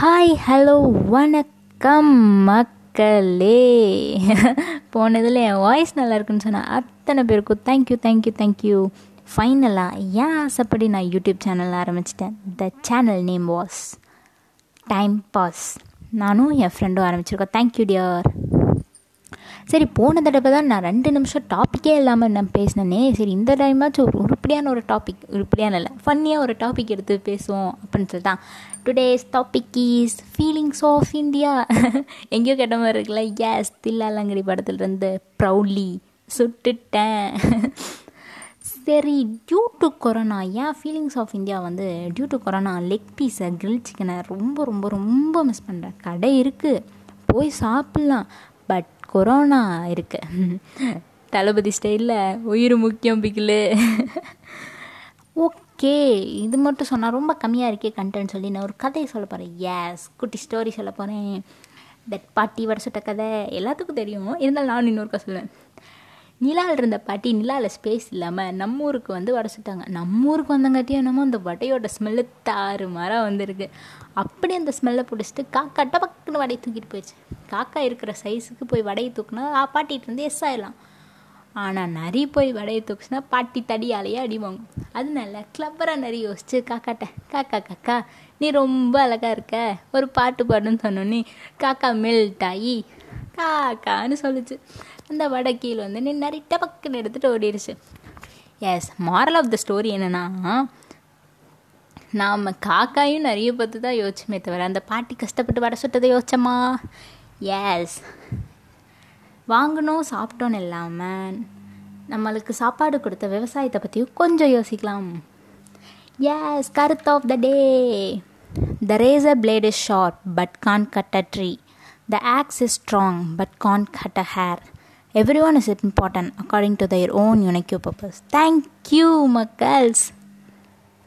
Hi hello வணக்கம் மக்களே. போனதில் என் வாய்ஸ் நல்லா இருக்குன்னு சொன்னால் அத்தனை பேருக்கும் தேங்க்யூ தேங்க்யூ தேங்க்யூ ஃபைனலாக ஏன் ஆசைப்படி நான் யூடியூப் சேனல் ஆரம்பிச்சிட்டேன்? The channel name was time pass நானும் என் ஃப்ரெண்டும் ஆரம்பிச்சிருக்கோம். தேங்க்யூ டியர் சரி போன தடவை தான் நான் ரெண்டு நிமிஷம் டாப்பிக்கே இல்லாமல் நான் பேசினேனே. சரி இந்த டைமாச்சும் ஒரு உருப்படியான ஒரு டாபிக் உருப்படியான இல்லை ஃபன்னியாக ஒரு டாபிக் எடுத்து பேசுவோம் அப்படின்னு சொல்லி தான் today's topic is feelings of India எங்கேயோ கேட்ட மாதிரி இருக்குல்ல? எஸ் தில்லாலங்கடி படத்துலேருந்து ப்ரௌட்லி சுட்டுட்டேன். சரி டியூ டு கொரோனா ஏன் ஃபீலிங்ஸ் ஆஃப் இந்தியா வந்து டியூ டு கொரோனா லெக் பீஸை கிரில் சிக்கனை ரொம்ப ரொம்ப ரொம்ப மிஸ் பண்ணுறேன் கடை இருக்குது போய் சாப்பிட்லாம். பட் கொரோனா இருக்கு. தளபதி ஸ்டைலில் உயிர் முக்கியம் பிக்கிலு ஓகே இது மட்டும் சொன்னால் ரொம்ப கம்மியாக இருக்கே கண்டென்ட் சொல்லி நான் ஒரு கதையை சொல்ல போகிறேன் எஸ் குட்டி ஸ்டோரி சொல்ல போகிறேன் தட் பாட்டி வர சுட்ட கதை எல்லாத்துக்கும் தெரியும். இருந்தாலும் நான் இன்னொருக்கா சொல்லுவேன். நிலாவில் இருந்த பாட்டி நிலாவில் ஸ்பேஸ் இல்லாமல் நம்ம ஊருக்கு வந்து வடை சுட்டாங்க நம்ம ஊருக்கு வந்தங்காட்டியும் என்னமோ அந்த வடையோட ஸ்மெல்லு தாறு மரம் வந்திருக்கு. அப்படி அந்த ஸ்மெல்லை பிடிச்சிட்டு காக்கா டபக்குன்னு வடையை தூக்கிட்டு போயிடுச்சு. காக்கா இருக்கிற சைஸுக்கு போய் வடையை தூக்குனா பாட்டிகிட்டு இருந்து எஸ் ஆயிடலாம். ஆனால் நரி போய் வடையை தூக்குச்சுன்னா பாட்டி தடியாலேயே அடிவாங்க அதனால கிளப்பராக நரி யோசிச்சு காக்காட்ட காக்கா காக்கா நீ ரொம்ப அழகாக இருக்க. ஒரு பாட்டு பாடுன்னு சொன்னோன்னே காக்கா மெல்ட் ஆகி காக்கான்னு சொல்லிச்சு. அந்த வடை வந்து நின்று நிறைய டபக்குன்னு எடுத்துகிட்டு ஓடிடுச்சு yes moral of the story என்னென்னா நாம் காக்காயும் நிறைய பார்த்து தான் யோசிச்சுமே தவிர அந்த பாட்டி கஷ்டப்பட்டு வடை சுட்டதை யோசிச்சோமா? எஸ் வாங்கினோம் சாப்பிட்டோன்னு இல்லாமல் நம்மளுக்கு சாப்பாடு கொடுத்த விவசாயத்தை பற்றியும் கொஞ்சம் யோசிக்கலாம். Yes கருத் of the day the razor blade is sharp but can't cut a tree The axe is strong but can't cut a hair. Everyone is important according to their own unique purpose. Thank you, my girls.